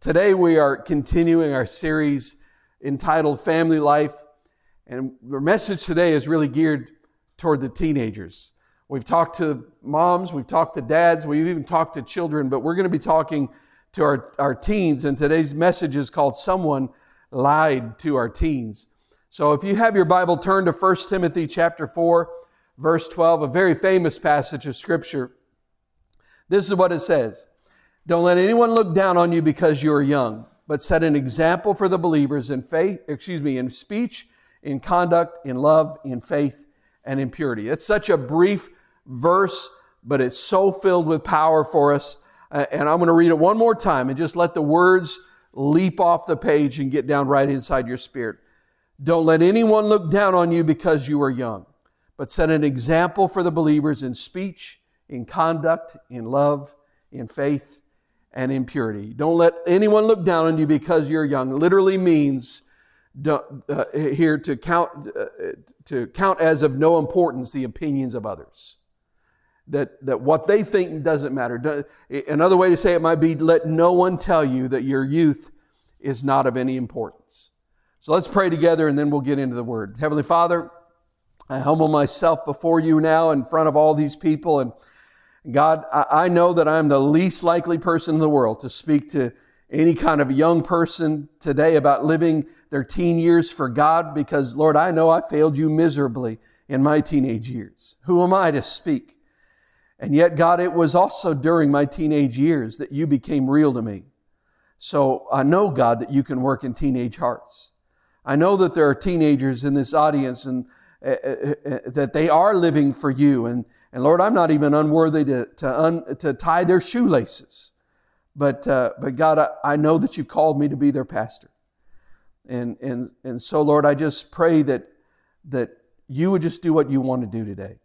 Today we are continuing our series entitled Family Life, and our message today is really geared toward the teenagers. We've talked to moms, we've talked to dads, we've even talked to children, but we're going to be talking to our, our teens, and today's message is called Someone Lied to Our Teens. So if you have your Bible, turn to 1 Timothy chapter 4, verse 12, a very famous passage of Scripture. This is what it says. Don't let anyone look down on you because you are young, but set an example for the believers in faith, excuse me, in speech, in conduct, in love, in faith, and in purity. It's such a brief verse, but it's so filled with power for us. Uh, and I'm going to read it one more time and just let the words leap off the page and get down right inside your spirit. Don't let anyone look down on you because you are young, but set an example for the believers in speech, in conduct, in love, in faith, and impurity. Don't let anyone look down on you because you're young. Literally means uh, here to count uh, to count as of no importance the opinions of others. That that what they think doesn't matter. Another way to say it might be let no one tell you that your youth is not of any importance. So let's pray together and then we'll get into the word. Heavenly Father, I humble myself before you now in front of all these people and God, I know that I'm the least likely person in the world to speak to any kind of young person today about living their teen years for God because, Lord, I know I failed you miserably in my teenage years. Who am I to speak? And yet, God, it was also during my teenage years that you became real to me. So I know, God, that you can work in teenage hearts. I know that there are teenagers in this audience and uh, uh, uh, that they are living for you and and Lord, I'm not even unworthy to, to, un, to tie their shoelaces. But, uh, but God, I, I know that you've called me to be their pastor. And, and, and so, Lord, I just pray that, that you would just do what you want to do today.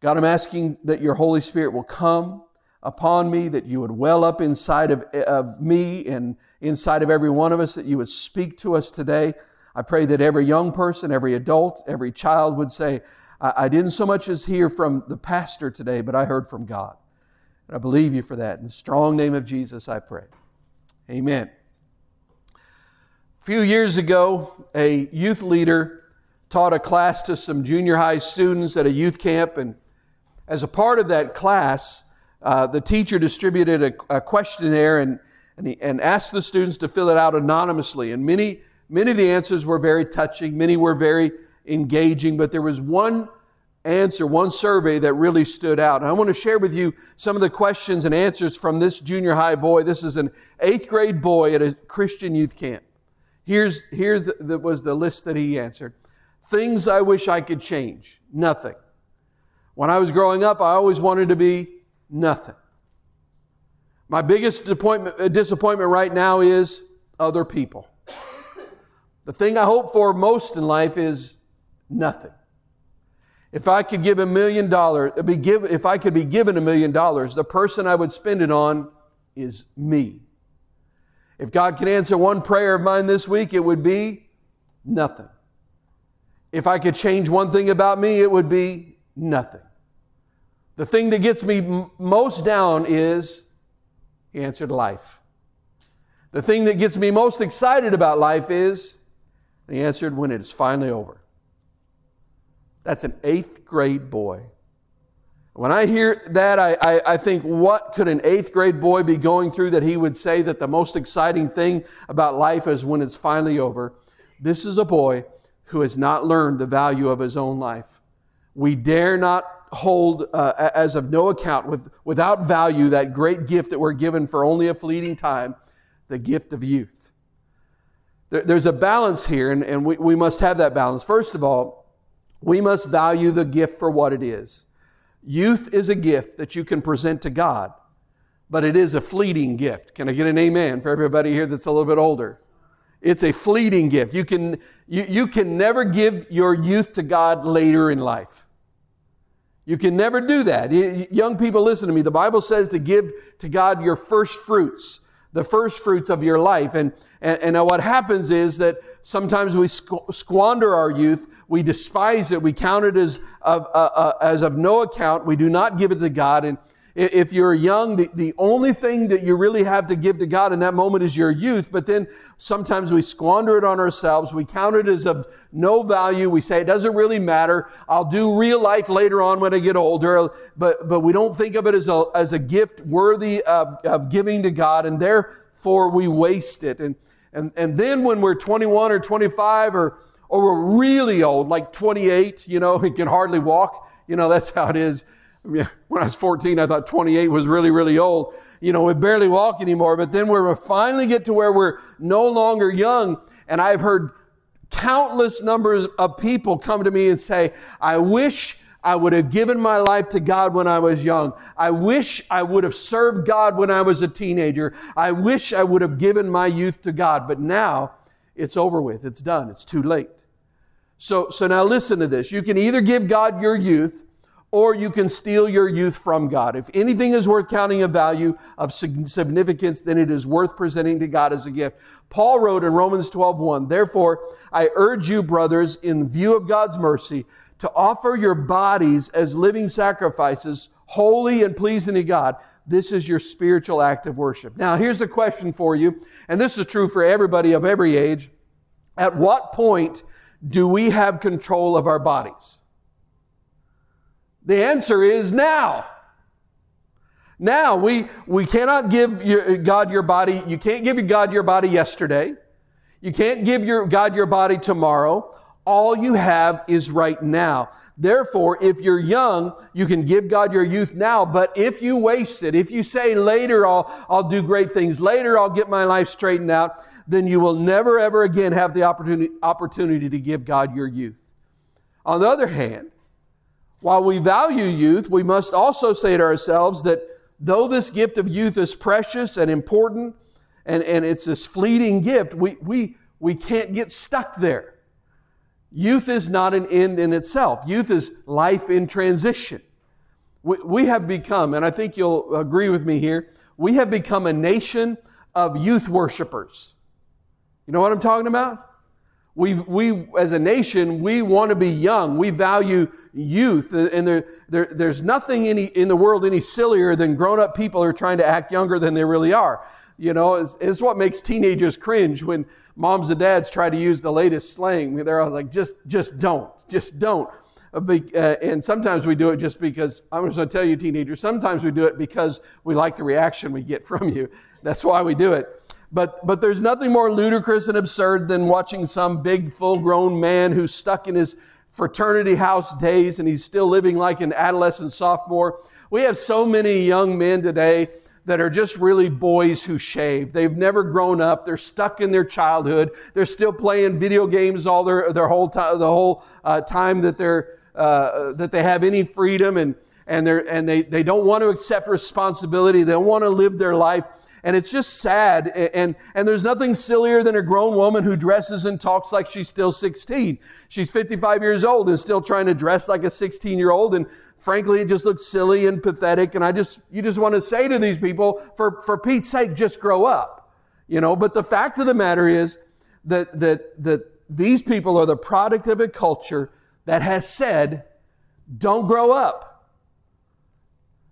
God, I'm asking that your Holy Spirit will come upon me, that you would well up inside of, of me and inside of every one of us, that you would speak to us today. I pray that every young person, every adult, every child would say, I, didn't so much as hear from the pastor today, but I heard from God. And I believe you for that. In the strong name of Jesus, I pray. Amen. A few years ago, a youth leader taught a class to some junior high students at a youth camp. And as a part of that class, uh, the teacher distributed a, a questionnaire and, and, he, and asked the students to fill it out anonymously. And many, many of the answers were very touching, many were very engaging, but there was one answer, one survey that really stood out. And I want to share with you some of the questions and answers from this junior high boy. This is an eighth grade boy at a Christian youth camp. Here's, here the, the, was the list that he answered. Things I wish I could change. Nothing. When I was growing up, I always wanted to be nothing. My biggest disappointment, uh, disappointment right now is other people. The thing I hope for most in life is Nothing. If I could give a million dollars, if I could be given a million dollars, the person I would spend it on is me. If God could answer one prayer of mine this week, it would be nothing. If I could change one thing about me, it would be nothing. The thing that gets me m- most down is He answered life. The thing that gets me most excited about life is He answered when it is finally over. That's an eighth grade boy. When I hear that, I, I, I, think, what could an eighth grade boy be going through that he would say that the most exciting thing about life is when it's finally over? This is a boy who has not learned the value of his own life. We dare not hold uh, as of no account with, without value that great gift that we're given for only a fleeting time, the gift of youth. There, there's a balance here, and, and we, we must have that balance. First of all, we must value the gift for what it is. Youth is a gift that you can present to God, but it is a fleeting gift. Can I get an amen for everybody here that's a little bit older? It's a fleeting gift. You can, you, you can never give your youth to God later in life. You can never do that. Young people, listen to me. The Bible says to give to God your first fruits the first fruits of your life. And, and, and what happens is that sometimes we squander our youth. We despise it. We count it as of, uh, uh, as of no account. We do not give it to God. And, If you're young, the, the only thing that you really have to give to God in that moment is your youth, but then sometimes we squander it on ourselves. We count it as of no value. We say it doesn't really matter. I'll do real life later on when I get older, but, but we don't think of it as a, as a gift worthy of, of giving to God, and therefore we waste it. And, and, and then when we're 21 or 25 or, or we're really old, like 28, you know, we can hardly walk, you know, that's how it is when I was 14, I thought 28 was really, really old. You know, we barely walk anymore. But then we finally get to where we're no longer young. And I've heard countless numbers of people come to me and say, I wish I would have given my life to God when I was young. I wish I would have served God when I was a teenager. I wish I would have given my youth to God. But now it's over with. It's done. It's too late. So, so now listen to this. You can either give God your youth or you can steal your youth from God. If anything is worth counting a value of significance, then it is worth presenting to God as a gift. Paul wrote in Romans 12, 1, Therefore, I urge you, brothers, in view of God's mercy, to offer your bodies as living sacrifices, holy and pleasing to God. This is your spiritual act of worship. Now, here's a question for you, and this is true for everybody of every age. At what point do we have control of our bodies? The answer is now. Now, we, we cannot give your, God your body, you can't give God your body yesterday. You can't give your, God your body tomorrow. All you have is right now. Therefore, if you're young, you can give God your youth now, but if you waste it, if you say later I'll, I'll do great things, later I'll get my life straightened out, then you will never ever again have the opportunity, opportunity to give God your youth. On the other hand, while we value youth, we must also say to ourselves that though this gift of youth is precious and important, and, and it's this fleeting gift, we, we, we can't get stuck there. Youth is not an end in itself. Youth is life in transition. We, we have become, and I think you'll agree with me here, we have become a nation of youth worshipers. You know what I'm talking about? We, we, as a nation, we want to be young. We value youth. And there, there, there's nothing any, in the world any sillier than grown up people are trying to act younger than they really are. You know, it's, it's what makes teenagers cringe when moms and dads try to use the latest slang. They're all like, just, just don't, just don't. Uh, and sometimes we do it just because, I'm just going to tell you, teenagers, sometimes we do it because we like the reaction we get from you. That's why we do it. But, but there's nothing more ludicrous and absurd than watching some big full grown man who's stuck in his fraternity house days and he's still living like an adolescent sophomore. We have so many young men today that are just really boys who shave. They've never grown up. They're stuck in their childhood. They're still playing video games all their, their whole time, the whole uh, time that they're, uh, that they have any freedom and, and they're, and they, they don't want to accept responsibility. They want to live their life. And it's just sad. And, and there's nothing sillier than a grown woman who dresses and talks like she's still 16. She's 55 years old and still trying to dress like a 16 year old. And frankly, it just looks silly and pathetic. And I just, you just want to say to these people, for, for Pete's sake, just grow up. You know, but the fact of the matter is that, that, that these people are the product of a culture that has said, don't grow up.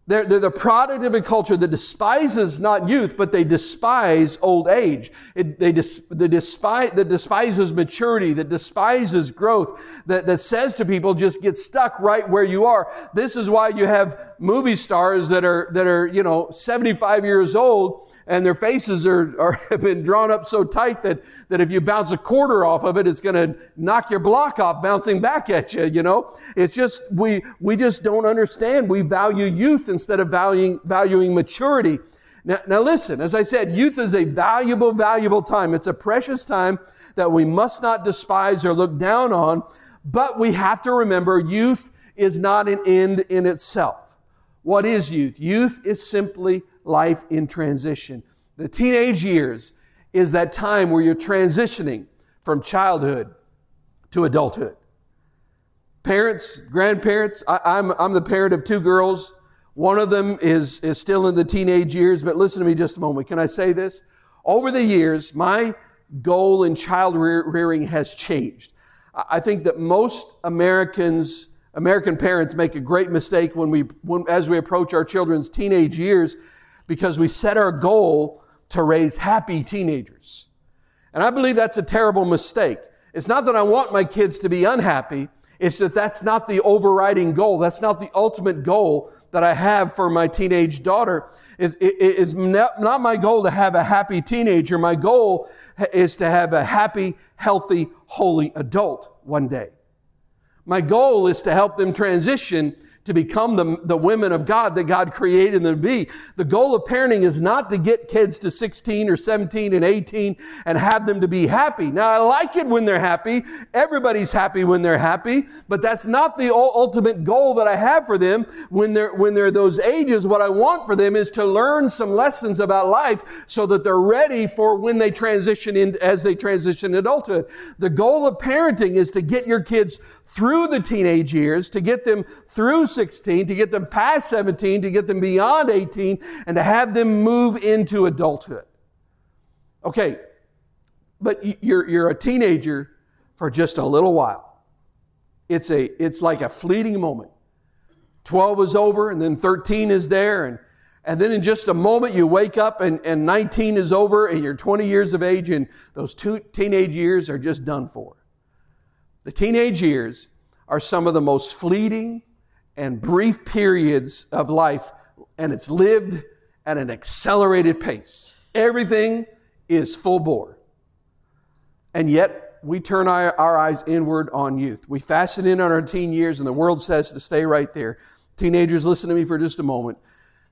They're, they're the product of a culture that despises not youth, but they despise old age. It, they, dis, they despise, that despises maturity, that despises growth, that, that says to people, just get stuck right where you are. This is why you have movie stars that are, that are, you know, 75 years old and their faces are, are have been drawn up so tight that, that if you bounce a quarter off of it, it's going to knock your block off bouncing back at you, you know? It's just, we, we just don't understand. We value youth instead of valuing, valuing maturity. Now, now listen, as I said, youth is a valuable, valuable time. It's a precious time that we must not despise or look down on, but we have to remember youth is not an end in itself. What is youth? Youth is simply life in transition. The teenage years is that time where you're transitioning from childhood to adulthood. Parents, grandparents, I, I'm, I'm the parent of two girls. One of them is, is still in the teenage years, but listen to me just a moment. Can I say this? Over the years, my goal in child rearing has changed. I think that most Americans American parents make a great mistake when we, when, as we approach our children's teenage years because we set our goal to raise happy teenagers. And I believe that's a terrible mistake. It's not that I want my kids to be unhappy. It's that that's not the overriding goal. That's not the ultimate goal that I have for my teenage daughter. Is, is not my goal to have a happy teenager. My goal is to have a happy, healthy, holy adult one day. My goal is to help them transition to become the, the women of God that God created them to be. The goal of parenting is not to get kids to 16 or 17 and 18 and have them to be happy. Now, I like it when they're happy. Everybody's happy when they're happy, but that's not the ultimate goal that I have for them when they're, when they're those ages. What I want for them is to learn some lessons about life so that they're ready for when they transition in, as they transition adulthood. The goal of parenting is to get your kids through the teenage years, to get them through 16, to get them past 17, to get them beyond 18, and to have them move into adulthood. Okay, but you're, you're a teenager for just a little while. It's, a, it's like a fleeting moment. 12 is over, and then 13 is there, and, and then in just a moment you wake up and, and 19 is over, and you're 20 years of age, and those two teenage years are just done for. The teenage years are some of the most fleeting and brief periods of life, and it's lived at an accelerated pace. Everything is full bore. And yet, we turn our, our, eyes inward on youth. We fasten in on our teen years, and the world says to stay right there. Teenagers, listen to me for just a moment.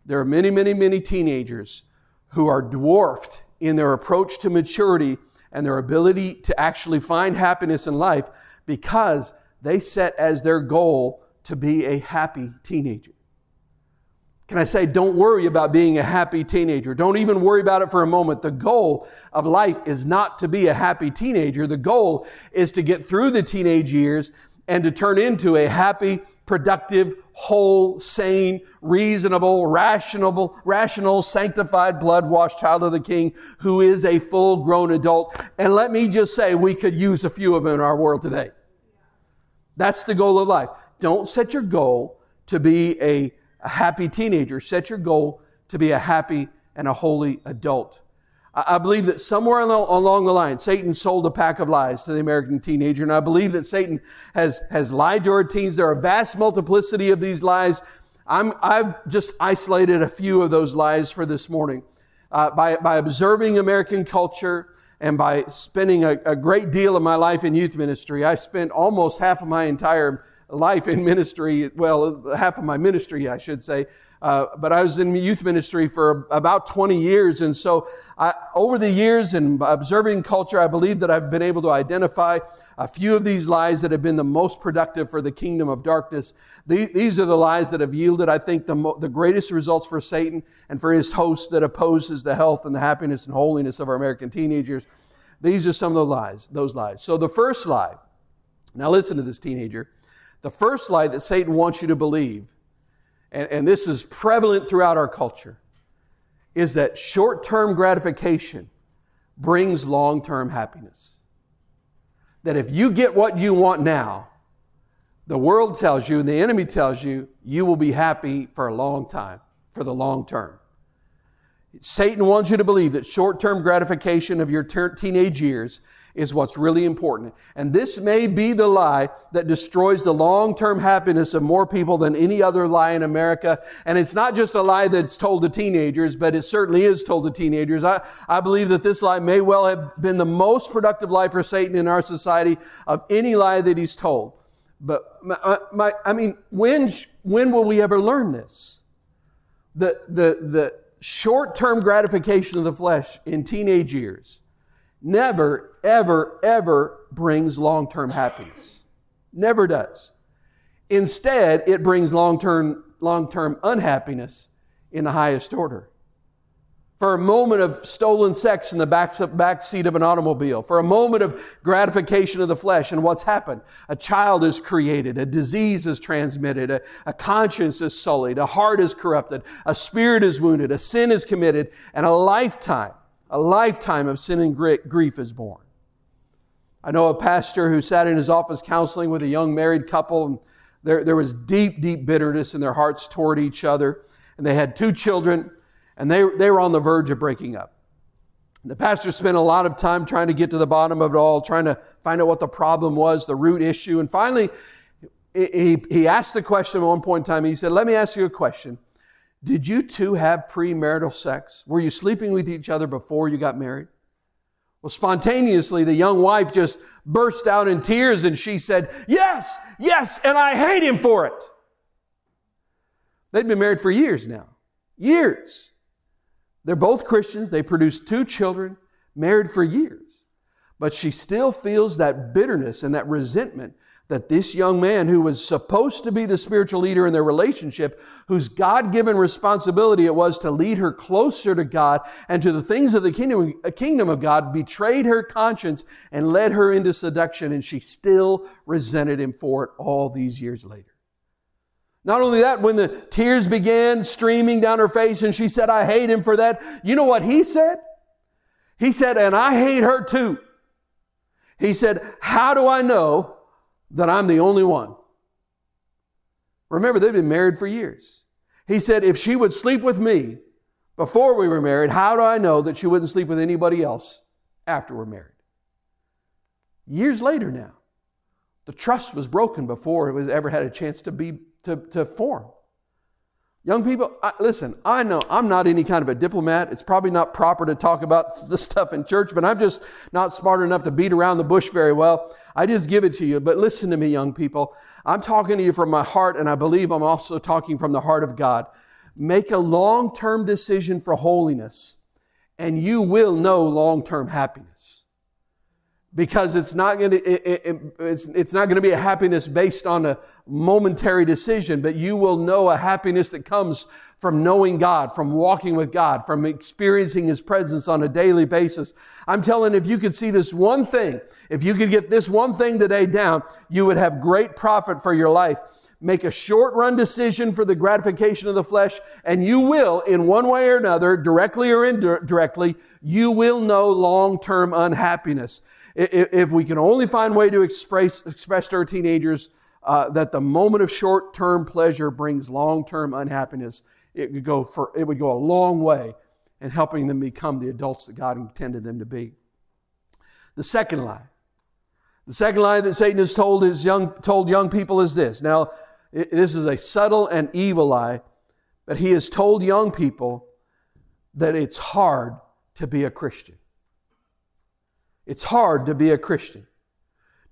There are many, many, many teenagers who are dwarfed in their approach to maturity and their ability to actually find happiness in life because they set as their goal to be a happy teenager. Can I say, don't worry about being a happy teenager. Don't even worry about it for a moment. The goal of life is not to be a happy teenager. The goal is to get through the teenage years and to turn into a happy, productive, whole, sane, reasonable, rational, rational, sanctified, blood-washed child of the King who is a full-grown adult. And let me just say, we could use a few of them in our world today. That's the goal of life. Don't set your goal to be a, a happy teenager. Set your goal to be a happy and a holy adult. I believe that somewhere along the line, Satan sold a pack of lies to the American teenager, and I believe that Satan has, has lied to our teens. There are a vast multiplicity of these lies. I'm, I've just isolated a few of those lies for this morning. Uh, by, by observing American culture, and by spending a, a great deal of my life in youth ministry, I spent almost half of my entire life in ministry, well, half of my ministry, I should say. Uh, but I was in youth ministry for about 20 years. And so I, over the years and observing culture, I believe that I've been able to identify a few of these lies that have been the most productive for the kingdom of darkness. These, these are the lies that have yielded, I think, the, mo- the greatest results for Satan and for his host that opposes the health and the happiness and holiness of our American teenagers. These are some of the lies, those lies. So the first lie, now listen to this teenager. The first lie that Satan wants you to believe and, and this is prevalent throughout our culture, is that short term gratification brings long term happiness. That if you get what you want now, the world tells you and the enemy tells you, you will be happy for a long time, for the long term. Satan wants you to believe that short term gratification of your ter- teenage years is what's really important. And this may be the lie that destroys the long-term happiness of more people than any other lie in America. And it's not just a lie that's told to teenagers, but it certainly is told to teenagers. I, I believe that this lie may well have been the most productive lie for Satan in our society of any lie that he's told. But my, my, I mean, when, when will we ever learn this? The, the, the short-term gratification of the flesh in teenage years never, ever, ever brings long term happiness. Never does. Instead, it brings long term long term unhappiness in the highest order. For a moment of stolen sex in the back seat of an automobile, for a moment of gratification of the flesh, and what's happened? A child is created, a disease is transmitted, a, a conscience is sullied, a heart is corrupted, a spirit is wounded, a sin is committed, and a lifetime a lifetime of sin and grief is born. I know a pastor who sat in his office counseling with a young married couple, and There, there was deep, deep bitterness in their hearts toward each other. And they had two children, and they, they were on the verge of breaking up. The pastor spent a lot of time trying to get to the bottom of it all, trying to find out what the problem was, the root issue. And finally, he, he asked the question at one point in time. He said, Let me ask you a question. Did you two have premarital sex? Were you sleeping with each other before you got married? Well, spontaneously, the young wife just burst out in tears and she said, Yes, yes, and I hate him for it. They'd been married for years now. Years. They're both Christians. They produced two children, married for years. But she still feels that bitterness and that resentment that this young man who was supposed to be the spiritual leader in their relationship, whose God-given responsibility it was to lead her closer to God and to the things of the kingdom, uh, kingdom of God, betrayed her conscience and led her into seduction, and she still resented him for it all these years later. Not only that, when the tears began streaming down her face and she said, I hate him for that, you know what he said? He said, and I hate her too. He said, how do I know that I'm the only one. Remember, they've been married for years. He said, if she would sleep with me before we were married, how do I know that she wouldn't sleep with anybody else after we're married? Years later now, the trust was broken before it was ever had a chance to be to, to form. Young people, I, listen, I know I'm not any kind of a diplomat. It's probably not proper to talk about this stuff in church, but I'm just not smart enough to beat around the bush very well. I just give it to you. But listen to me, young people. I'm talking to you from my heart, and I believe I'm also talking from the heart of God. Make a long term decision for holiness, and you will know long term happiness because it's not going to it, it, it's, it's not going to be a happiness based on a momentary decision but you will know a happiness that comes from knowing god from walking with god from experiencing his presence on a daily basis. I'm telling if you could see this one thing if you could get this one thing today down you would have great profit for your life make a short run decision for the gratification of the flesh, and you will, in one way or another, directly or indirectly, you will know long term unhappiness if we can only find a way to express, express to our teenagers uh, that the moment of short-term pleasure brings long-term unhappiness, it would go for it would go a long way in helping them become the adults that God intended them to be. The second lie, the second lie that Satan has told his young told young people is this. Now, this is a subtle and evil lie, but he has told young people that it's hard to be a Christian. It's hard to be a Christian.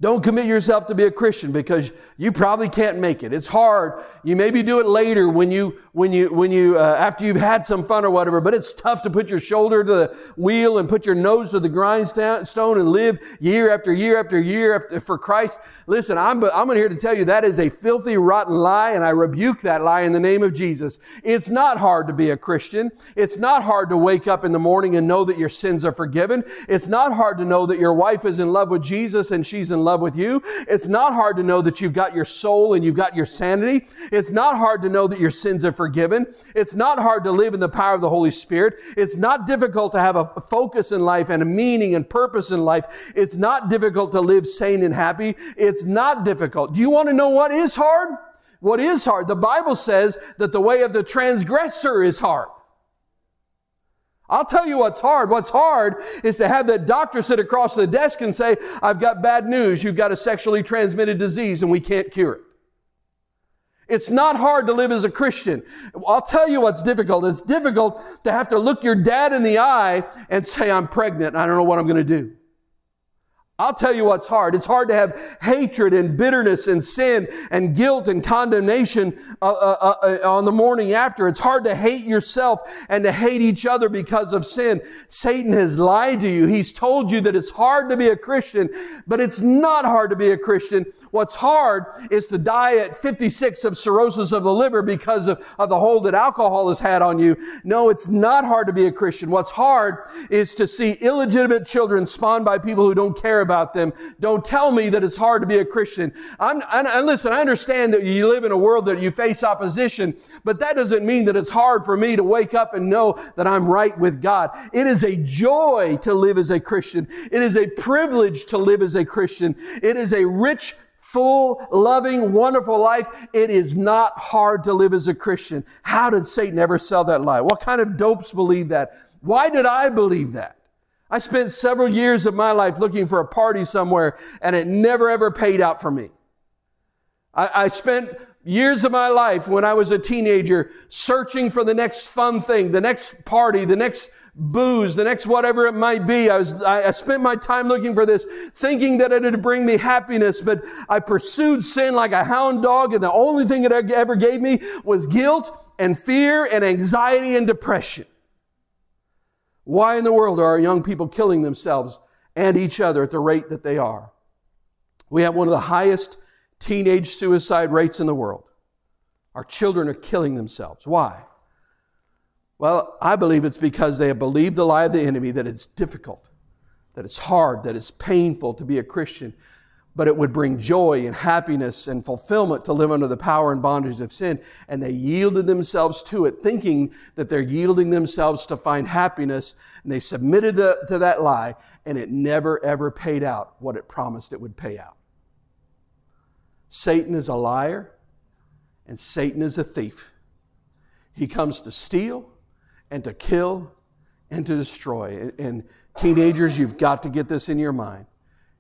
Don't commit yourself to be a Christian because you probably can't make it. It's hard. You maybe do it later when you, when you, when you, uh, after you've had some fun or whatever, but it's tough to put your shoulder to the wheel and put your nose to the grindstone and live year after year after year after, for Christ. Listen, I'm, I'm here to tell you that is a filthy, rotten lie and I rebuke that lie in the name of Jesus. It's not hard to be a Christian. It's not hard to wake up in the morning and know that your sins are forgiven. It's not hard to know that your wife is in love with Jesus and she's in love with you. It's not hard to know that you've got your soul and you've got your sanity. It's not hard to know that your sins are forgiven. It's not hard to live in the power of the Holy Spirit. It's not difficult to have a focus in life and a meaning and purpose in life. It's not difficult to live sane and happy. It's not difficult. Do you want to know what is hard? What is hard? The Bible says that the way of the transgressor is hard. I'll tell you what's hard. What's hard is to have that doctor sit across the desk and say, I've got bad news. You've got a sexually transmitted disease and we can't cure it. It's not hard to live as a Christian. I'll tell you what's difficult. It's difficult to have to look your dad in the eye and say, I'm pregnant I don't know what I'm going to do. I'll tell you what's hard. It's hard to have hatred and bitterness and sin and guilt and condemnation uh, uh, uh, on the morning after. It's hard to hate yourself and to hate each other because of sin. Satan has lied to you. He's told you that it's hard to be a Christian, but it's not hard to be a Christian. What's hard is to die at 56 of cirrhosis of the liver because of, of the hold that alcohol has had on you. No, it's not hard to be a Christian. What's hard is to see illegitimate children spawned by people who don't care about them. Don't tell me that it's hard to be a Christian. I'm, and listen, I understand that you live in a world that you face opposition, but that doesn't mean that it's hard for me to wake up and know that I'm right with God. It is a joy to live as a Christian. It is a privilege to live as a Christian. It is a rich full, loving, wonderful life. It is not hard to live as a Christian. How did Satan ever sell that lie? What kind of dopes believe that? Why did I believe that? I spent several years of my life looking for a party somewhere and it never ever paid out for me. I, I spent years of my life when I was a teenager searching for the next fun thing, the next party, the next booze, the next whatever it might be. I was, I, I spent my time looking for this, thinking that it would bring me happiness, but I pursued sin like a hound dog, and the only thing it ever gave me was guilt and fear and anxiety and depression. Why in the world are our young people killing themselves and each other at the rate that they are? We have one of the highest teenage suicide rates in the world. Our children are killing themselves. Why? Well, I believe it's because they have believed the lie of the enemy that it's difficult, that it's hard, that it's painful to be a Christian, but it would bring joy and happiness and fulfillment to live under the power and bondage of sin. And they yielded themselves to it, thinking that they're yielding themselves to find happiness. And they submitted to, that lie, and it never ever paid out what it promised it would pay out. Satan is a liar, and Satan is a thief. He comes to steal and to kill and to destroy. And teenagers, you've got to get this in your mind.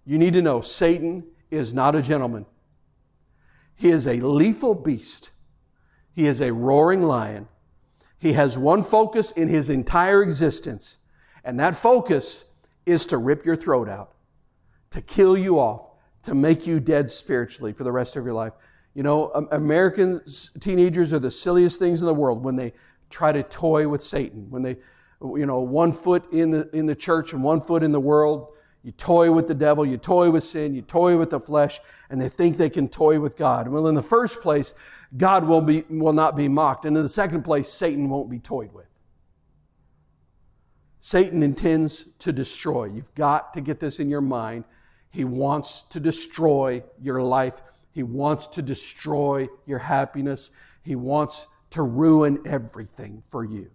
You need to know Satan is not a gentleman. He is a lethal beast. He is a roaring lion. He has one focus in his entire existence, and that focus is to rip your throat out, to kill you off, to make you dead spiritually for the rest of your life. You know, American teenagers are the silliest things in the world when they try to toy with Satan, when they, you know, one foot in the, in the church and one foot in the world. You toy with the devil, you toy with sin, you toy with the flesh, and they think they can toy with God. Well, in the first place, God will, be, will not be mocked. And in the second place, Satan won't be toyed with. Satan intends to destroy. You've got to get this in your mind. He wants to destroy your life. He wants to destroy your happiness. He wants to ruin everything for you.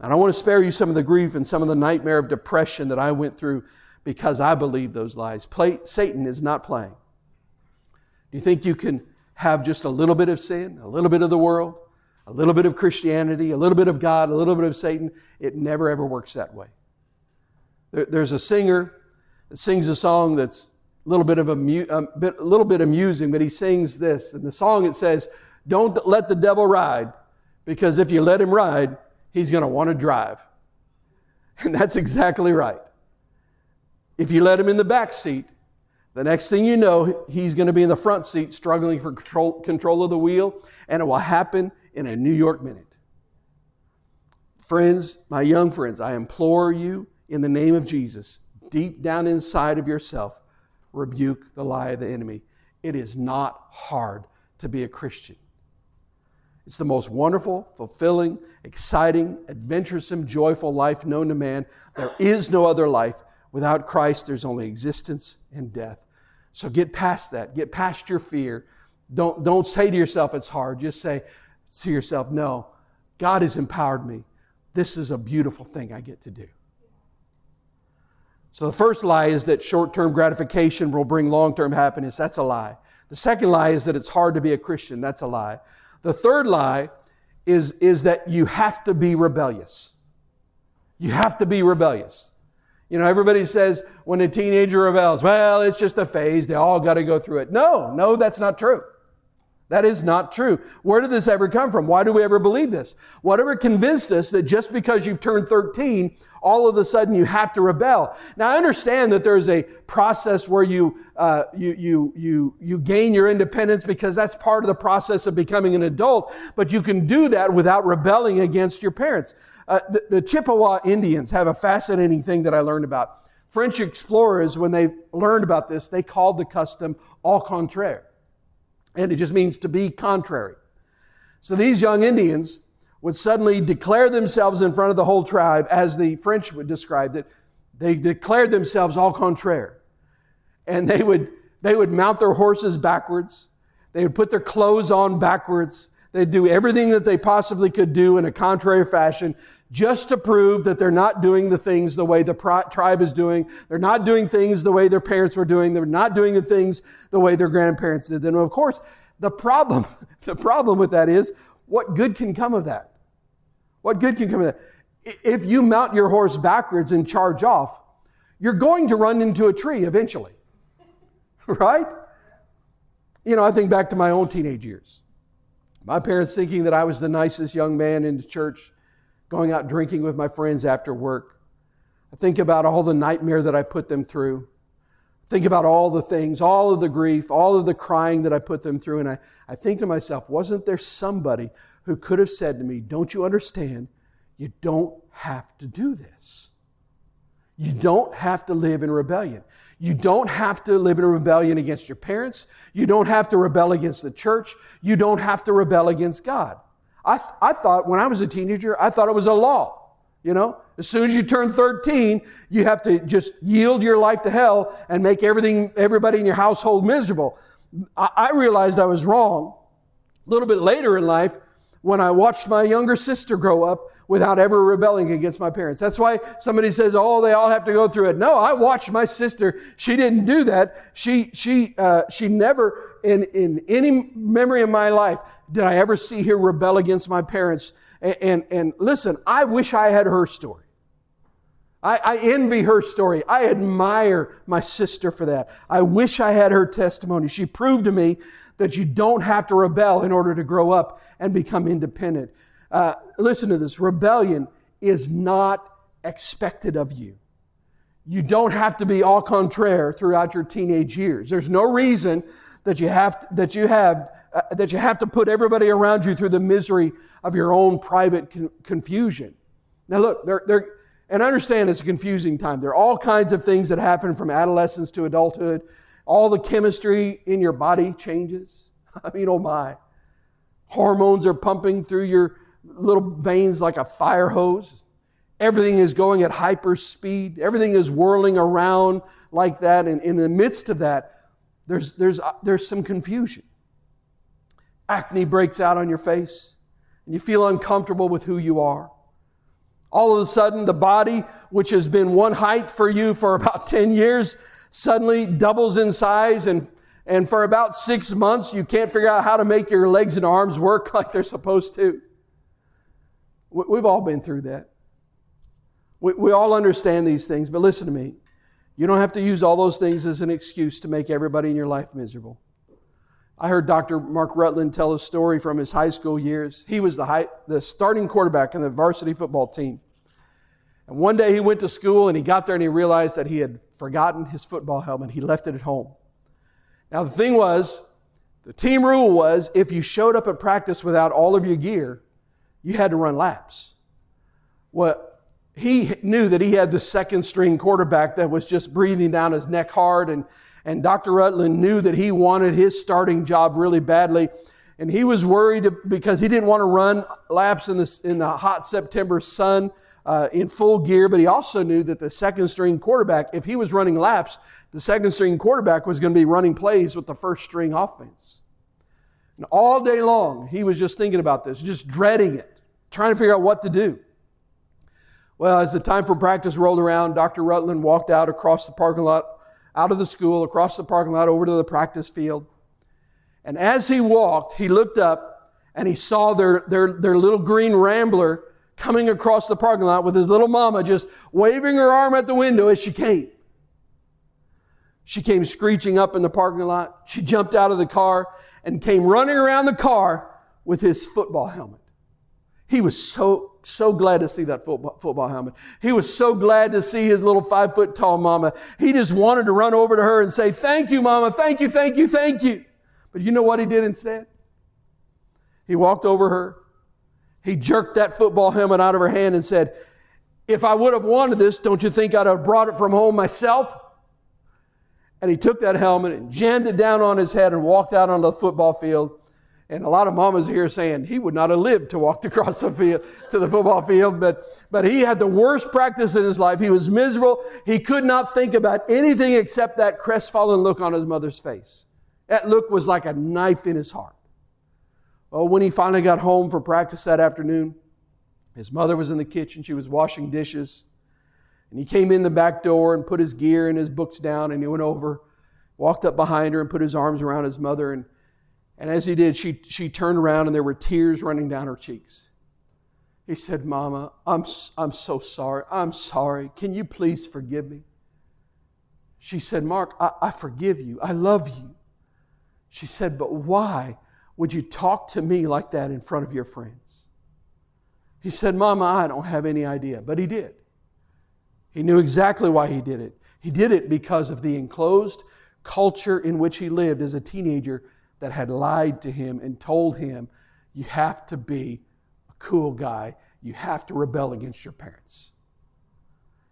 And I want to spare you some of the grief and some of the nightmare of depression that I went through because I believe those lies. Play, Satan is not playing. Do you think you can have just a little bit of sin, a little bit of the world, a little bit of Christianity, a little bit of God, a little bit of Satan? It never ever works that way. There, there's a singer that sings a song that's a little bit of a, a, bit, a little bit amusing, but he sings this. In the song it says, "Don't let the devil ride, because if you let him ride, he's going to want to drive. And that's exactly right. If you let him in the back seat, the next thing you know, he's going to be in the front seat struggling for control, control of the wheel, and it will happen in a New York minute. Friends, my young friends, I implore you in the name of Jesus, deep down inside of yourself, rebuke the lie of the enemy. It is not hard to be a Christian. It's the most wonderful, fulfilling, exciting, adventuresome, joyful life known to man. There is no other life. Without Christ, there's only existence and death. So get past that. Get past your fear. Don't, don't say to yourself it's hard. Just say to yourself, no, God has empowered me. This is a beautiful thing I get to do. So the first lie is that short term gratification will bring long term happiness. That's a lie. The second lie is that it's hard to be a Christian. That's a lie. The third lie is, is that you have to be rebellious. You have to be rebellious. You know, everybody says when a teenager rebels, well, it's just a phase. They all got to go through it. No, no, that's not true. That is not true. Where did this ever come from? Why do we ever believe this? Whatever convinced us that just because you've turned 13, all of a sudden you have to rebel. Now I understand that there's a process where you, uh, you, you, you, you gain your independence because that's part of the process of becoming an adult, but you can do that without rebelling against your parents. Uh, the, the Chippewa Indians have a fascinating thing that I learned about. French explorers, when they learned about this, they called the custom au contraire and it just means to be contrary. So these young Indians would suddenly declare themselves in front of the whole tribe, as the French would describe it. They declared themselves au contraire. And they would, they would mount their horses backwards. They would put their clothes on backwards. They'd do everything that they possibly could do in a contrary fashion just to prove that they're not doing the things the way the tribe is doing. They're not doing things the way their parents were doing. They're not doing the things the way their grandparents did. And of course, the problem, the problem with that is what good can come of that? What good can come of that? If you mount your horse backwards and charge off, you're going to run into a tree eventually. right? You know, I think back to my own teenage years. My parents thinking that I was the nicest young man in the church, going out drinking with my friends after work. I think about all the nightmare that I put them through. Think about all the things, all of the grief, all of the crying that I put them through. And I, I think to myself, wasn't there somebody who could have said to me, Don't you understand? You don't have to do this. You don't have to live in rebellion. You don't have to live in rebellion against your parents. You don't have to rebel against the church. You don't have to rebel against God. I, th- I thought when I was a teenager, I thought it was a law. You know, as soon as you turn 13, you have to just yield your life to hell and make everything, everybody in your household miserable. I, I realized I was wrong. A little bit later in life, when I watched my younger sister grow up without ever rebelling against my parents. That's why somebody says, "Oh, they all have to go through it." No, I watched my sister. She didn't do that. She she uh, she never in in any memory of my life did I ever see her rebel against my parents. And and, and listen, I wish I had her story. I, I envy her story. I admire my sister for that. I wish I had her testimony. She proved to me that you don't have to rebel in order to grow up and become independent. Uh, listen to this rebellion is not expected of you. You don't have to be au contraire throughout your teenage years. There's no reason that you have that you have uh, that you have to put everybody around you through the misery of your own private con- confusion. Now, look, there, there, and understand it's a confusing time. There are all kinds of things that happen from adolescence to adulthood all the chemistry in your body changes. I mean, oh my. Hormones are pumping through your little veins like a fire hose. Everything is going at hyper speed. Everything is whirling around like that. And in the midst of that, there's, there's, uh, there's some confusion. Acne breaks out on your face, and you feel uncomfortable with who you are. All of a sudden, the body, which has been one height for you for about 10 years, suddenly doubles in size and and for about six months you can't figure out how to make your legs and arms work like they're supposed to. We've all been through that. We, we all understand these things, but listen to me. You don't have to use all those things as an excuse to make everybody in your life miserable. I heard Dr. Mark Rutland tell a story from his high school years. He was the, high, the starting quarterback in the varsity football team. And one day he went to school and he got there and he realized that he had forgotten his football helmet. He left it at home. Now, the thing was, the team rule was if you showed up at practice without all of your gear, you had to run laps. Well, he knew that he had the second string quarterback that was just breathing down his neck hard, and, and Dr. Rutland knew that he wanted his starting job really badly. And he was worried because he didn't want to run laps in the, in the hot September sun uh, in full gear, but he also knew that the second string quarterback, if he was running laps, the second string quarterback was going to be running plays with the first string offense. And all day long, he was just thinking about this, just dreading it, trying to figure out what to do. Well, as the time for practice rolled around, Dr. Rutland walked out across the parking lot, out of the school, across the parking lot, over to the practice field. And as he walked, he looked up and he saw their, their, their little green rambler coming across the parking lot with his little mama just waving her arm at the window as she came. She came screeching up in the parking lot. She jumped out of the car and came running around the car with his football helmet. He was so, so glad to see that football, football helmet. He was so glad to see his little five foot tall mama. He just wanted to run over to her and say, thank you, mama. Thank you, thank you, thank you. But you know what he did instead? He walked over her he jerked that football helmet out of her hand and said, If I would have wanted this, don't you think I'd have brought it from home myself? And he took that helmet and jammed it down on his head and walked out on the football field. And a lot of mamas here saying he would not have lived to walk across the field to the football field, but, but he had the worst practice in his life. He was miserable. He could not think about anything except that crestfallen look on his mother's face. That look was like a knife in his heart. Well, when he finally got home for practice that afternoon, His mother was in the kitchen. She was washing dishes. And he came in the back door and put his gear and his books down and he went over, walked up behind her and put his arms around his mother. And, and as he did, she, she turned around and there were tears running down her cheeks. He said, Mama, I'm, I'm so sorry. I'm sorry. Can you please forgive me? She said, Mark, I, I forgive you. I love you. She said, But why would you talk to me like that in front of your friends? He said, Mama, I don't have any idea. But he did. He knew exactly why he did it. He did it because of the enclosed culture in which he lived as a teenager that had lied to him and told him, You have to be a cool guy. You have to rebel against your parents.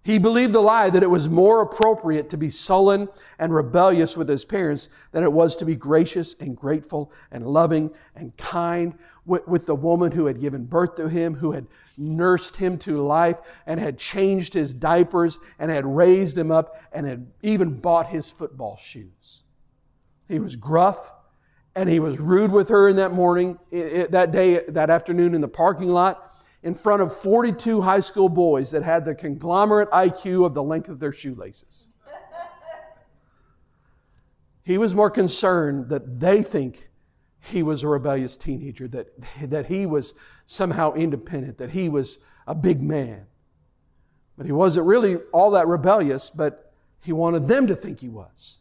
He believed the lie that it was more appropriate to be sullen and rebellious with his parents than it was to be gracious and grateful and loving and kind with, with, the woman who had given birth to him, who had nursed him to life and had changed his diapers and had raised him up and had even bought his football shoes. He was gruff and he was rude with her in that morning, that day, that afternoon in the parking lot in front of 42 high school boys that had the conglomerate IQ of the length of their shoelaces. he was more concerned that they think he was a rebellious teenager, that, that he was somehow independent, that he was a big man. But he wasn't really all that rebellious, but he wanted them to think he was.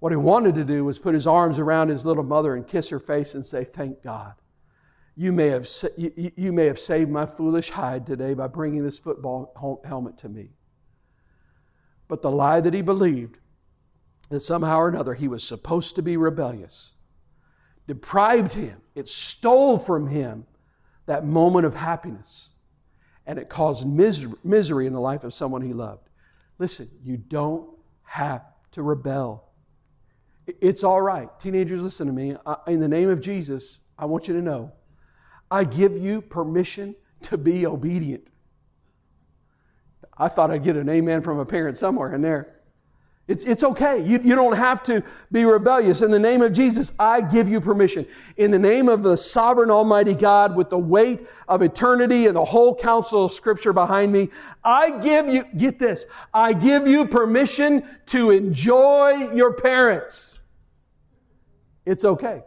What he wanted to do was put his arms around his little mother and kiss her face and say, Thank God you may have, you, you may have saved my foolish hide today by bringing this football helmet to me. But the lie that he believed, that somehow or another he was supposed to be rebellious, deprived him, it stole from him that moment of happiness, and it caused misery in the life of someone he loved. Listen, you don't have to rebel. It's all right. Teenagers, listen to me. In the name of Jesus, I want you to know I give you permission to be obedient. I thought I'd get an amen from a parent somewhere in there. It's, it's okay. You, you don't have to be rebellious. In the name of Jesus, I give you permission. In the name of the sovereign Almighty God, with the weight of eternity and the whole counsel of Scripture behind me, I give you, get this, I give you permission to enjoy your parents. It's okay.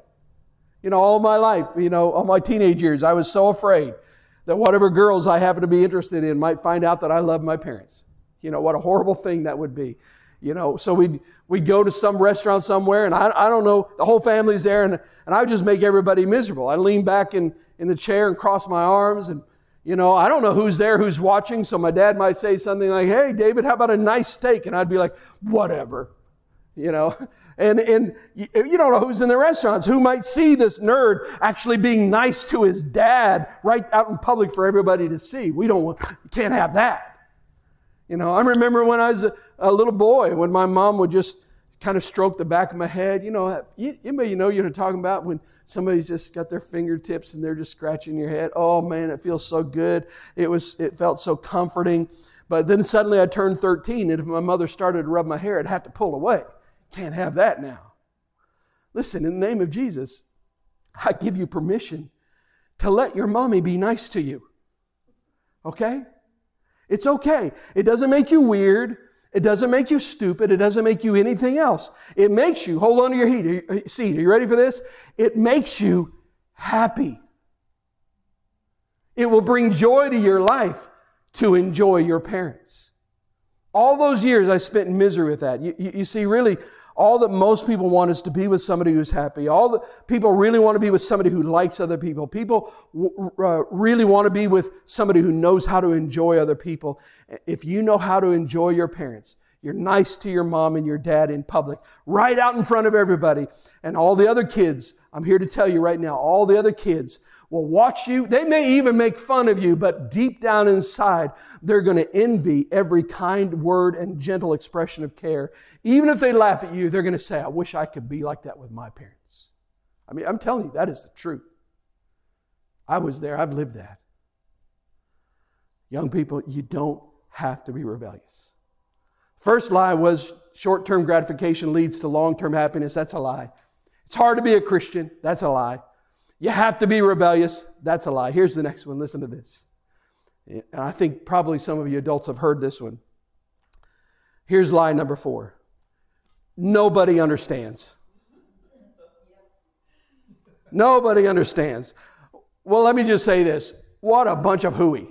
You know, all my life, you know, all my teenage years, I was so afraid that whatever girls I happened to be interested in might find out that I love my parents. You know, what a horrible thing that would be. You know, so we'd, we'd go to some restaurant somewhere, and I, I don't know, the whole family's there, and, and I would just make everybody miserable. I lean back in, in the chair and cross my arms, and, you know, I don't know who's there, who's watching, so my dad might say something like, hey, David, how about a nice steak? And I'd be like, whatever you know? And and you don't know who's in the restaurants who might see this nerd actually being nice to his dad right out in public for everybody to see. We don't want, can't have that. You know i remember when i was a, a little boy when my mom would just kind of stroke the back of my head. You know you, you know you're talking about when somebody's just got their fingertips and they're just scratching your head. Oh man it feels so good. It was it felt so comforting. But then suddenly i turned 13 and if my mother started to rub my hair i'd have to pull away can't have that now. Listen, in the name of Jesus, I give you permission to let your mommy be nice to you. Okay? It's okay. It doesn't make you weird. It doesn't make you stupid. It doesn't make you anything else. It makes you, hold on to your heat, seat. Are you ready for this? It makes you happy. It will bring joy to your life to enjoy your parents. All those years I spent in misery with that. You, you, you see, really, all that most people want is to be with somebody who's happy. All that people really want to be with somebody who likes other people. People uh, really want to be with somebody who knows how to enjoy other people. If you know how to enjoy your parents, you're nice to your mom and your dad in public, right out in front of everybody. And all the other kids, I'm here to tell you right now, all the other kids will watch you. They may even make fun of you, but deep down inside, they're going to envy every kind word and gentle expression of care. Even if they laugh at you, they're going to say, I wish I could be like that with my parents. I mean, I'm telling you, that is the truth. I was there, I've lived that. Young people, you don't have to be rebellious. First lie was short term gratification leads to long term happiness. That's a lie. It's hard to be a Christian. That's a lie. You have to be rebellious. That's a lie. Here's the next one. Listen to this. And I think probably some of you adults have heard this one. Here's lie number four nobody understands. Nobody understands. Well, let me just say this. What a bunch of hooey.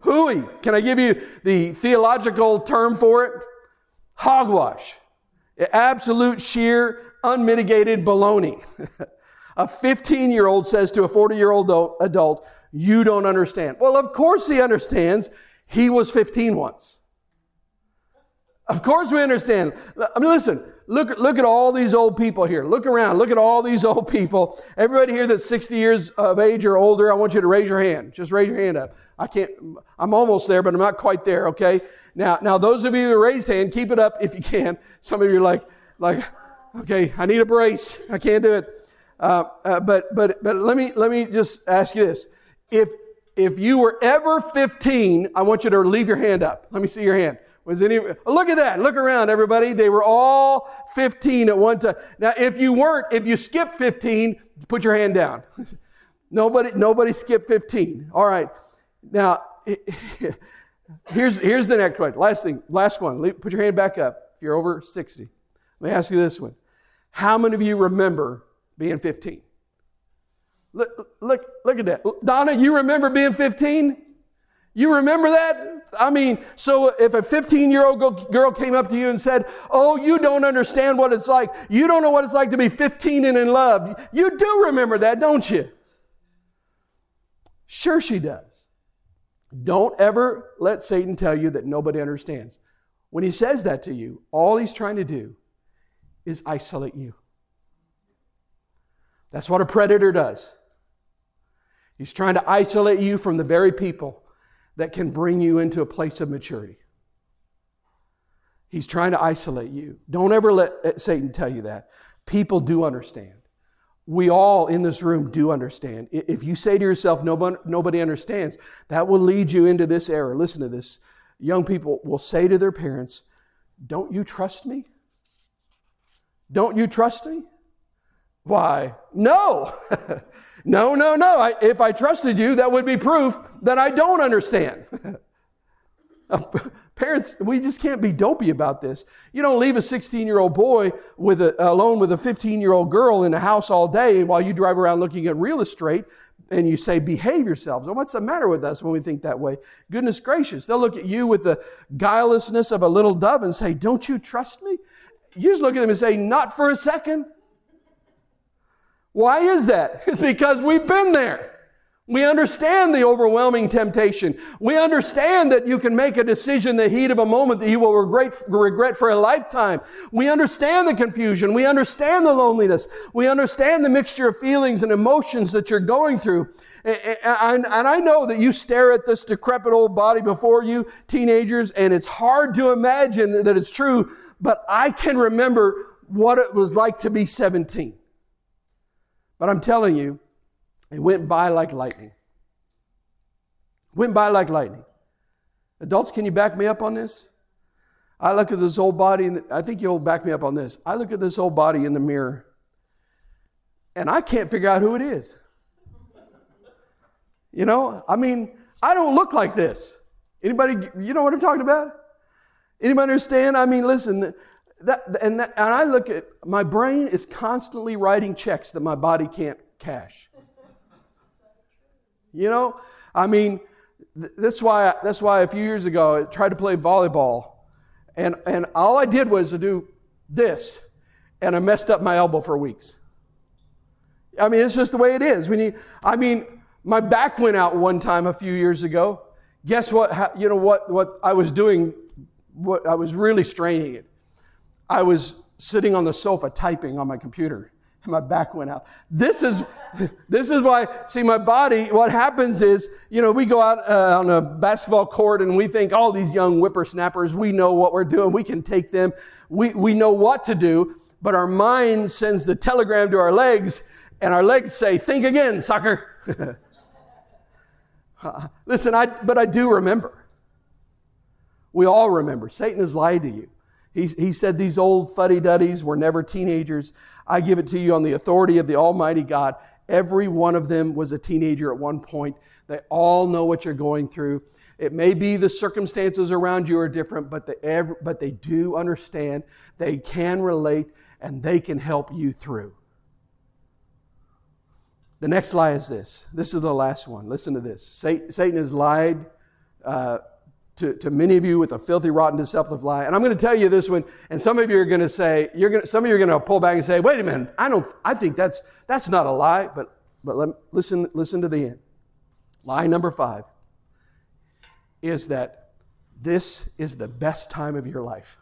Hooey. Can I give you the theological term for it? Hogwash. Absolute, sheer, unmitigated baloney. a 15 year old says to a 40 year old adult, You don't understand. Well, of course he understands. He was 15 once. Of course we understand. I mean, listen, look, look at all these old people here. Look around. Look at all these old people. Everybody here that's 60 years of age or older, I want you to raise your hand. Just raise your hand up. I can't, I'm almost there, but I'm not quite there, okay? Now, now those of you who raised hand, keep it up if you can. Some of you are like, like, okay, I need a brace. I can't do it. Uh, uh, but, but, but let me, let me just ask you this. If, if you were ever 15, I want you to leave your hand up. Let me see your hand. Was any, look at that. Look around, everybody. They were all 15 at one time. Now, if you weren't, if you skipped 15, put your hand down. nobody, nobody skipped 15. All right. Now, here's, here's the next one. Last thing, last one. Put your hand back up if you're over 60. Let me ask you this one. How many of you remember being 15? Look, look, look at that. Donna, you remember being 15? You remember that? I mean, so if a 15 year old girl came up to you and said, Oh, you don't understand what it's like. You don't know what it's like to be 15 and in love. You do remember that, don't you? Sure, she does. Don't ever let Satan tell you that nobody understands. When he says that to you, all he's trying to do is isolate you. That's what a predator does. He's trying to isolate you from the very people that can bring you into a place of maturity. He's trying to isolate you. Don't ever let Satan tell you that. People do understand. We all in this room do understand. If you say to yourself, nobody, nobody understands, that will lead you into this error. Listen to this. Young people will say to their parents, Don't you trust me? Don't you trust me? Why? No. No, no, no. I, if I trusted you, that would be proof that I don't understand. Parents, we just can't be dopey about this. You don't leave a 16 year old boy with a, alone with a 15 year old girl in a house all day while you drive around looking at real estate and you say, behave yourselves. Well, what's the matter with us when we think that way? Goodness gracious. They'll look at you with the guilelessness of a little dove and say, don't you trust me? You just look at them and say, not for a second. Why is that? It's because we've been there. We understand the overwhelming temptation. We understand that you can make a decision in the heat of a moment that you will regret, regret for a lifetime. We understand the confusion. We understand the loneliness. We understand the mixture of feelings and emotions that you're going through. And I know that you stare at this decrepit old body before you, teenagers, and it's hard to imagine that it's true, but I can remember what it was like to be 17. But I'm telling you, it went by like lightning. Went by like lightning. Adults, can you back me up on this? I look at this old body, and I think you'll back me up on this. I look at this old body in the mirror, and I can't figure out who it is. You know, I mean, I don't look like this. Anybody, you know what I'm talking about? Anybody understand? I mean, listen, that, and, that, and I look at my brain is constantly writing checks that my body can't cash. You know, I mean, th- that's why that's why a few years ago I tried to play volleyball, and and all I did was to do this, and I messed up my elbow for weeks. I mean, it's just the way it is. When you, I mean, my back went out one time a few years ago. Guess what? How, you know what? What I was doing? What I was really straining it. I was sitting on the sofa typing on my computer and my back went out. This is, this is why, see, my body, what happens is, you know, we go out uh, on a basketball court and we think, all these young whippersnappers, we know what we're doing. We can take them. We, we know what to do, but our mind sends the telegram to our legs and our legs say, think again, sucker. Listen, I, but I do remember. We all remember. Satan has lied to you. He, he said these old fuddy duddies were never teenagers. I give it to you on the authority of the Almighty God. Every one of them was a teenager at one point. They all know what you're going through. It may be the circumstances around you are different, but they, but they do understand. They can relate and they can help you through. The next lie is this. This is the last one. Listen to this. Satan has lied uh, to, to many of you with a filthy, rotten, deceptive lie. And I'm going to tell you this one, and some of you are going to say, you're going to, some of you are going to pull back and say, wait a minute, I don't, I think that's, that's not a lie, but, but let, listen, listen to the end. Lie number five is that this is the best time of your life.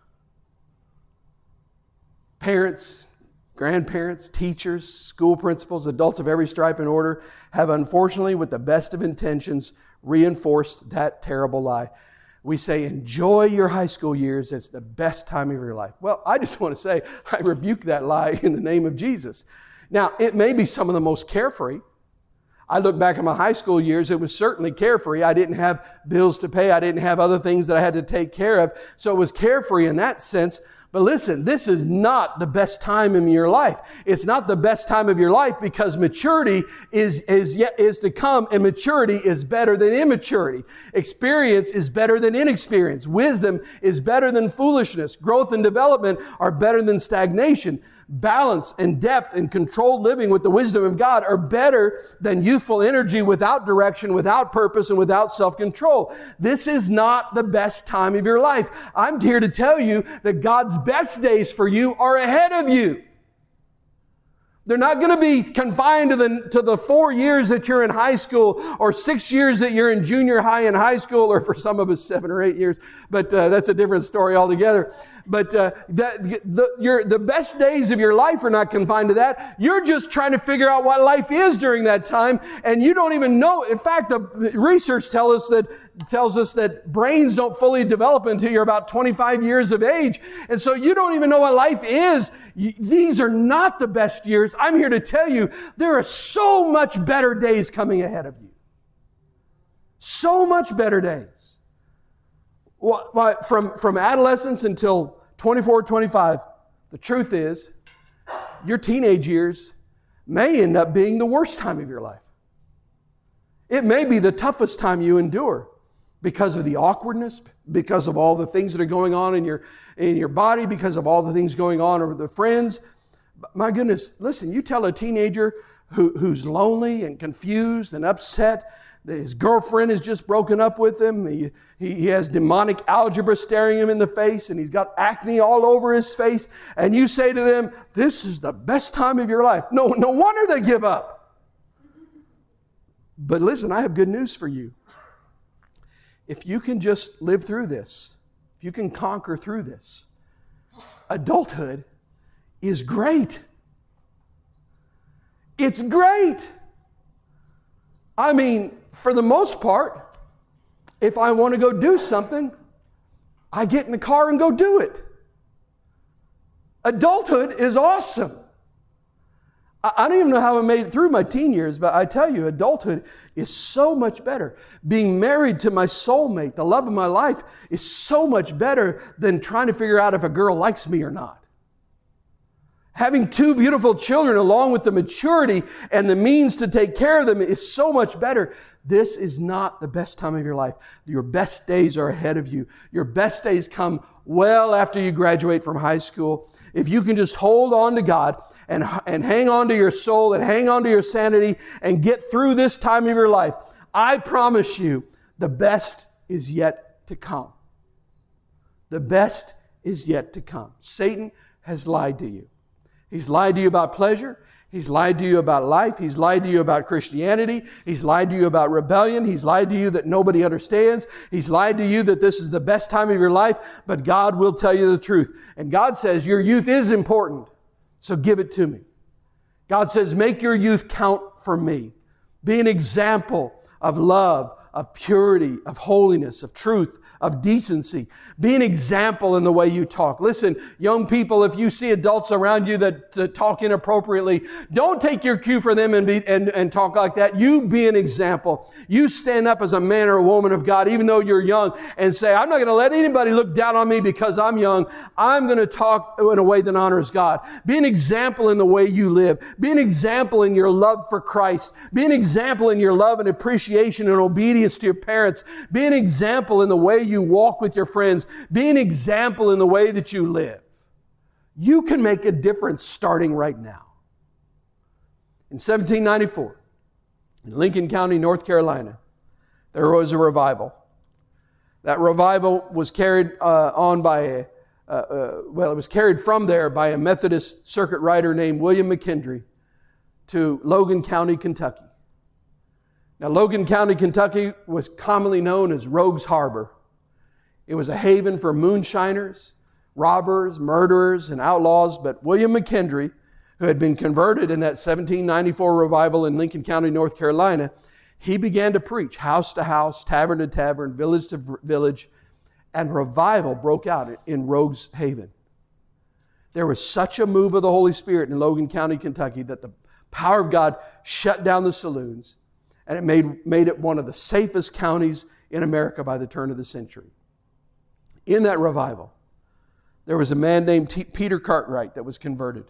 Parents, grandparents, teachers, school principals, adults of every stripe and order have unfortunately, with the best of intentions, reinforced that terrible lie. We say, enjoy your high school years. It's the best time of your life. Well, I just want to say, I rebuke that lie in the name of Jesus. Now, it may be some of the most carefree. I look back at my high school years, it was certainly carefree. I didn't have bills to pay. I didn't have other things that I had to take care of. So it was carefree in that sense. But listen, this is not the best time in your life. It's not the best time of your life because maturity is, is yet, is to come and maturity is better than immaturity. Experience is better than inexperience. Wisdom is better than foolishness. Growth and development are better than stagnation balance and depth and controlled living with the wisdom of God are better than youthful energy without direction, without purpose, and without self-control. This is not the best time of your life. I'm here to tell you that God's best days for you are ahead of you. They're not going to be confined to the, to the four years that you're in high school or six years that you're in junior high and high school, or for some of us, seven or eight years. But uh, that's a different story altogether. But uh, the, the, your, the best days of your life are not confined to that. You're just trying to figure out what life is during that time, and you don't even know. In fact, the research tell us that, tells us that brains don't fully develop until you're about 25 years of age. And so you don't even know what life is. These are not the best years. I'm here to tell you there are so much better days coming ahead of you. So much better days from, from adolescence until 24, 25, the truth is, your teenage years may end up being the worst time of your life. It may be the toughest time you endure because of the awkwardness, because of all the things that are going on in your, in your body, because of all the things going on with the friends. My goodness, listen, you tell a teenager who, who's lonely and confused and upset his girlfriend has just broken up with him. He, he, he, has demonic algebra staring him in the face and he's got acne all over his face. And you say to them, this is the best time of your life. No, no wonder they give up. But listen, I have good news for you. If you can just live through this, if you can conquer through this, adulthood is great. It's great. I mean, for the most part, if I want to go do something, I get in the car and go do it. Adulthood is awesome. I don't even know how I made it through my teen years, but I tell you, adulthood is so much better. Being married to my soulmate, the love of my life, is so much better than trying to figure out if a girl likes me or not. Having two beautiful children along with the maturity and the means to take care of them is so much better. This is not the best time of your life. Your best days are ahead of you. Your best days come well after you graduate from high school. If you can just hold on to God and, and hang on to your soul and hang on to your sanity and get through this time of your life, I promise you the best is yet to come. The best is yet to come. Satan has lied to you. He's lied to you about pleasure. He's lied to you about life. He's lied to you about Christianity. He's lied to you about rebellion. He's lied to you that nobody understands. He's lied to you that this is the best time of your life, but God will tell you the truth. And God says your youth is important, so give it to me. God says make your youth count for me. Be an example of love, of purity, of holiness, of truth, of decency. Be an example in the way you talk. Listen, young people, if you see adults around you that, that talk inappropriately, don't take your cue from them and, be, and, and talk like that. You be an example. You stand up as a man or a woman of God, even though you're young, and say, I'm not going to let anybody look down on me because I'm young. I'm going to talk in a way that honors God. Be an example in the way you live. Be an example in your love for Christ. Be an example in your love and appreciation and obedience to your parents. Be an example in the way you walk with your friends. Be an example in the way that you live. You can make a difference starting right now. In 1794, in Lincoln County, North Carolina, there was a revival. That revival was carried uh, on by a, uh, uh, well, it was carried from there by a Methodist circuit rider named William McKendree to Logan County, Kentucky. Now, Logan County, Kentucky was commonly known as Rogues Harbor. It was a haven for moonshiners, robbers, murderers, and outlaws, but William McKendree, who had been converted in that 1794 revival in Lincoln County, North Carolina, he began to preach house to house, tavern to tavern, village to village, and revival broke out in Rogues Haven. There was such a move of the Holy Spirit in Logan County, Kentucky, that the power of God shut down the saloons, and it made, made it one of the safest counties in America by the turn of the century. In that revival, there was a man named T- Peter Cartwright that was converted.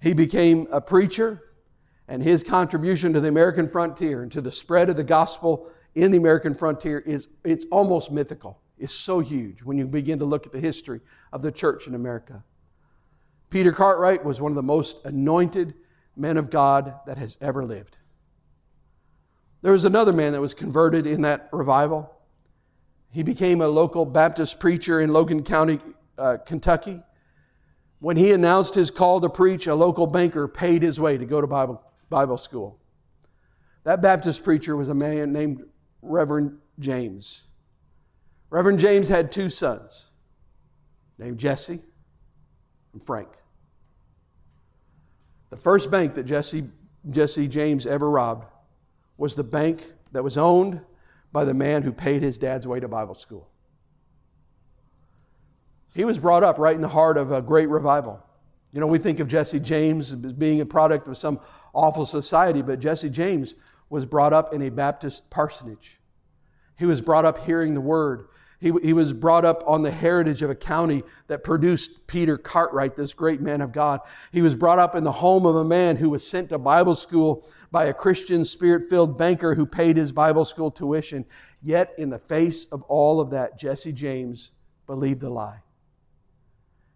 He became a preacher, and his contribution to the American frontier and to the spread of the gospel in the American frontier is it's almost mythical. It's so huge when you begin to look at the history of the church in America. Peter Cartwright was one of the most anointed men of God that has ever lived. There was another man that was converted in that revival. He became a local Baptist preacher in Logan County, uh, Kentucky. When he announced his call to preach, a local banker paid his way to go to Bible, Bible school. That Baptist preacher was a man named Reverend James. Reverend James had two sons named Jesse and Frank. The first bank that Jesse, Jesse James ever robbed was the bank that was owned by the man who paid his dad's way to Bible school. He was brought up right in the heart of a great revival. You know, we think of Jesse James as being a product of some awful society, but Jesse James was brought up in a Baptist parsonage. He was brought up hearing the word. He, he was brought up on the heritage of a county that produced Peter Cartwright, this great man of God. He was brought up in the home of a man who was sent to Bible school by a Christian spirit filled banker who paid his Bible school tuition. Yet, in the face of all of that, Jesse James believed the lie.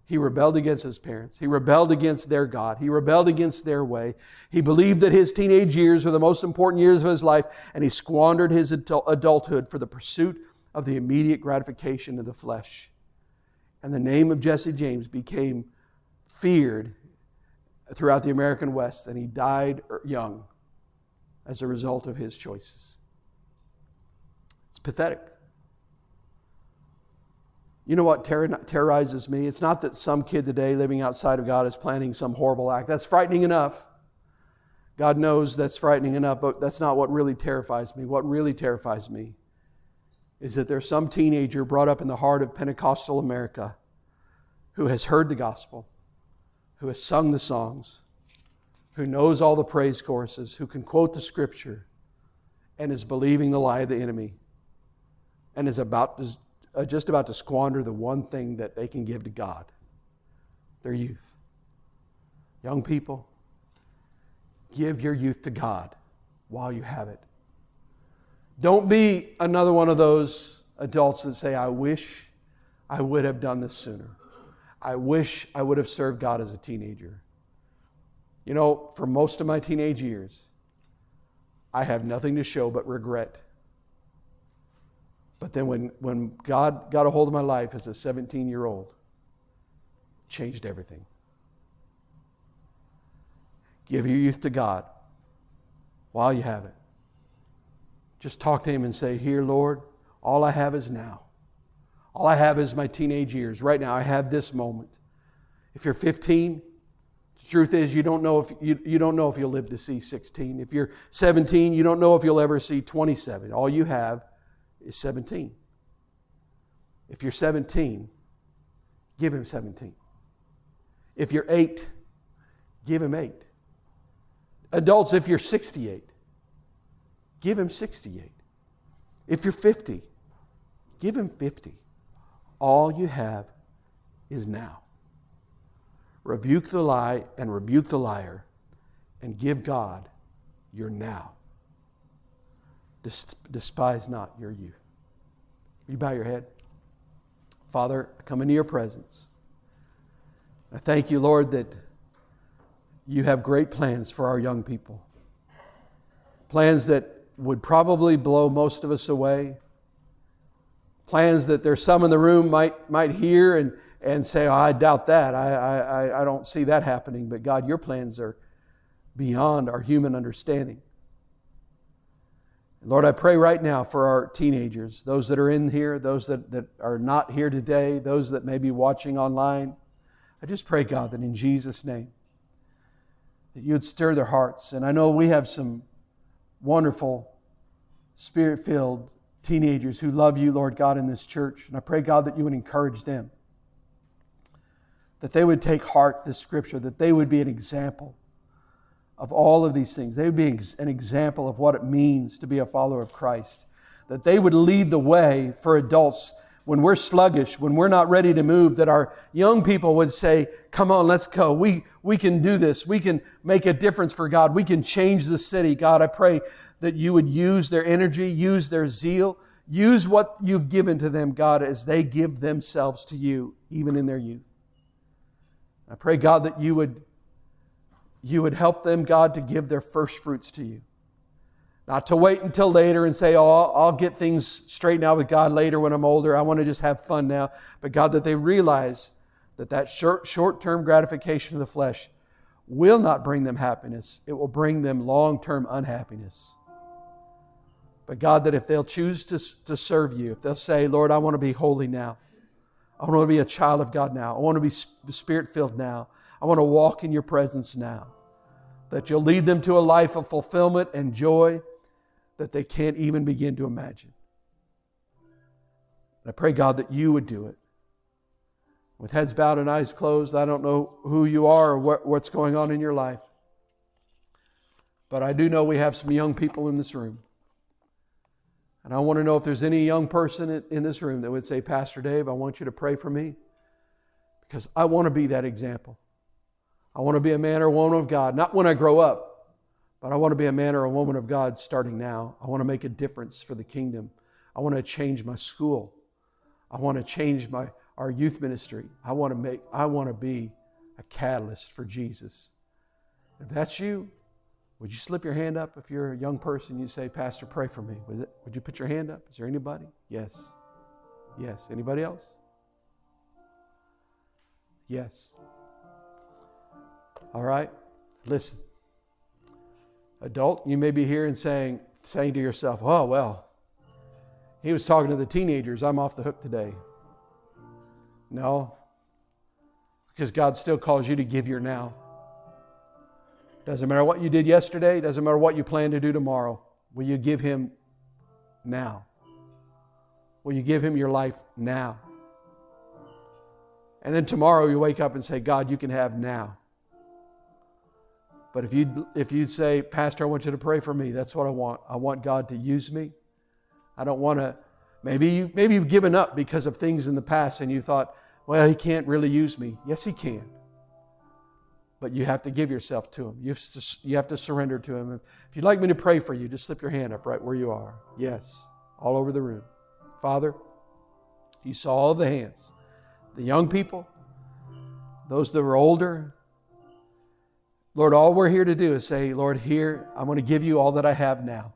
He rebelled against his parents. He rebelled against their God. He rebelled against their way. He believed that his teenage years were the most important years of his life, and he squandered his adulthood for the pursuit of the immediate gratification of the flesh. And the name of Jesse James became feared throughout the American West, and he died er, young as a result of his choices. It's pathetic. You know what terrorizes me? It's not that some kid today living outside of God is planning some horrible act. That's frightening enough. God knows that's frightening enough, but that's not what really terrifies me. What really terrifies me is that there's some teenager brought up in the heart of Pentecostal America who has heard the gospel, who has sung the songs, who knows all the praise choruses, who can quote the scripture, and is believing the lie of the enemy, and is about to, uh, just about to squander the one thing that they can give to God their youth. Young people, give your youth to God while you have it. Don't be another one of those adults that say, I wish I would have done this sooner. I wish I would have served God as a teenager. You know, for most of my teenage years, I have nothing to show but regret. But then when, when God got a hold of my life as a 17 year old, changed everything. Give your youth to God while you have it. Just talk to Him and say, Here, Lord, all I have is now. All I have is my teenage years. Right now, I have this moment. If you're 15, The truth is, you don't know if you, you don't know if you'll live to see 16. If you're 17, you don't know if you'll ever see 27. All you have is 17. If you're 17, give him 17. If you're 8, give him 8. Adults, if you're 68, give him 68. If you're 50, give him 50. All you have is now. Rebuke the lie and rebuke the liar and give God your now. Despise not your youth. You bow your head. Father, I come into your presence. I thank you, Lord, that you have great plans for our young people. Plans that would probably blow most of us away. Plans that there's some in the room might, might hear and, and say, oh, I doubt that. I, I, I don't see that happening. But God, your plans are beyond our human understanding. Lord, I pray right now for our teenagers, those that are in here, those that, that are not here today, those that may be watching online. I just pray, God, that in Jesus' name, that you would stir their hearts. And I know we have some wonderful, spirit filled teenagers who love you, Lord God, in this church. And I pray, God, that you would encourage them, that they would take heart this scripture, that they would be an example of all of these things. They would be an example of what it means to be a follower of Christ. That they would lead the way for adults when we're sluggish, when we're not ready to move, that our young people would say, Come on, let's go. We, we can do this. We can make a difference for God. We can change the city. God, I pray that you would use their energy, use their zeal, use what you've given to them, God, as they give themselves to you, even in their youth. I pray, God, that you would, you would help them, God, to give their first fruits to you. Not to wait until later and say, oh, I'll get things straightened out with God later when I'm older. I want to just have fun now. But God, that they realize that that short, short-term gratification of the flesh will not bring them happiness. It will bring them long-term unhappiness. But God, that if they'll choose to, to serve you, if they'll say, Lord, I want to be holy now. I want to be a child of God now. I want to be spirit filled now. I want to walk in your presence now. That you'll lead them to a life of fulfillment and joy that they can't even begin to imagine. And I pray, God, that you would do it. With heads bowed and eyes closed, I don't know who you are or what, what's going on in your life. But I do know we have some young people in this room. And I want to know if there's any young person in this room that would say, Pastor Dave, I want you to pray for me because I want to be that example. I want to be a man or woman of God, not when I grow up, but I want to be a man or a woman of God starting now. I want to make a difference for the kingdom. I want to change my school. I want to change my, our youth ministry. I want to make, I want to be a catalyst for Jesus. If that's you, would you slip your hand up if you're a young person? You say, Pastor, pray for me. It, would you put your hand up? Is there anybody? Yes. Yes. Anybody else? Yes. All right. Listen adult, you may be here and saying, saying to yourself, oh, well, he was talking to the teenagers. I'm off the hook today. No, because God still calls you to give your now. Doesn't matter what you did yesterday, doesn't matter what you plan to do tomorrow. Will you give Him now? Will you give Him your life now? And then tomorrow you wake up and say, God, you can have now. But if you if you say, Pastor, I want you to pray for me, that's what I want. I want God to use me. I don't want to. Maybe you maybe you've given up because of things in the past, and you thought, well, He can't really use me. Yes, He can. But you have to give yourself to Him. You have to, you have to surrender to Him. If you'd like me to pray for you, just slip your hand up right where you are. Yes, all over the room. Father, you saw all the hands. The young people, those that were older, Lord, all we're here to do is say, Lord, here, I'm going to give you all that I have now.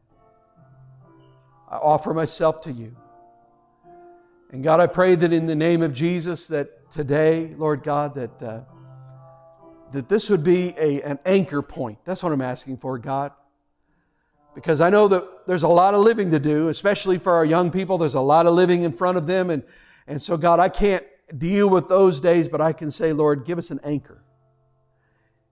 I offer myself to you. And God, I pray that in the name of Jesus, that today, Lord God, that, uh, that this would be a, an anchor point. That's what I'm asking for, God. Because I know that there's a lot of living to do, especially for our young people. There's a lot of living in front of them. And, and so, God, I can't deal with those days, but I can say, Lord, give us an anchor.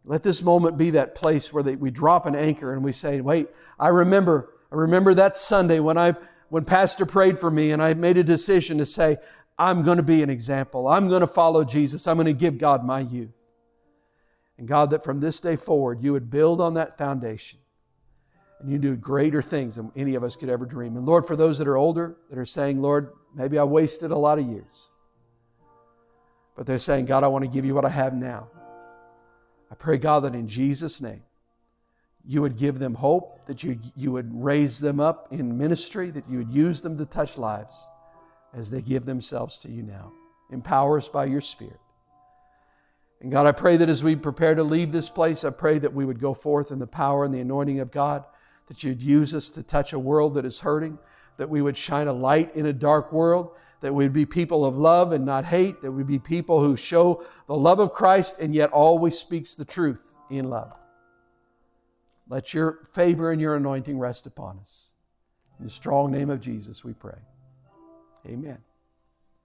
Let this moment be that place where they, we drop an anchor and we say, wait, I remember, I remember that Sunday when I, when Pastor prayed for me and I made a decision to say, I'm going to be an example. I'm going to follow Jesus. I'm going to give God my youth. And God, that from this day forward, you would build on that foundation and you do greater things than any of us could ever dream. And Lord, for those that are older, that are saying, Lord, maybe I wasted a lot of years, but they're saying, God, I want to give you what I have now. I pray, God, that in Jesus' name, you would give them hope, that you, you would raise them up in ministry, that you would use them to touch lives as they give themselves to you now. Empower us by your Spirit. And God, I pray that as we prepare to leave this place, I pray that we would go forth in the power and the anointing of God, that you'd use us to touch a world that is hurting, that we would shine a light in a dark world, that we'd be people of love and not hate, that we'd be people who show the love of Christ and yet always speaks the truth in love. Let your favor and your anointing rest upon us. In the strong name of Jesus, we pray. Amen.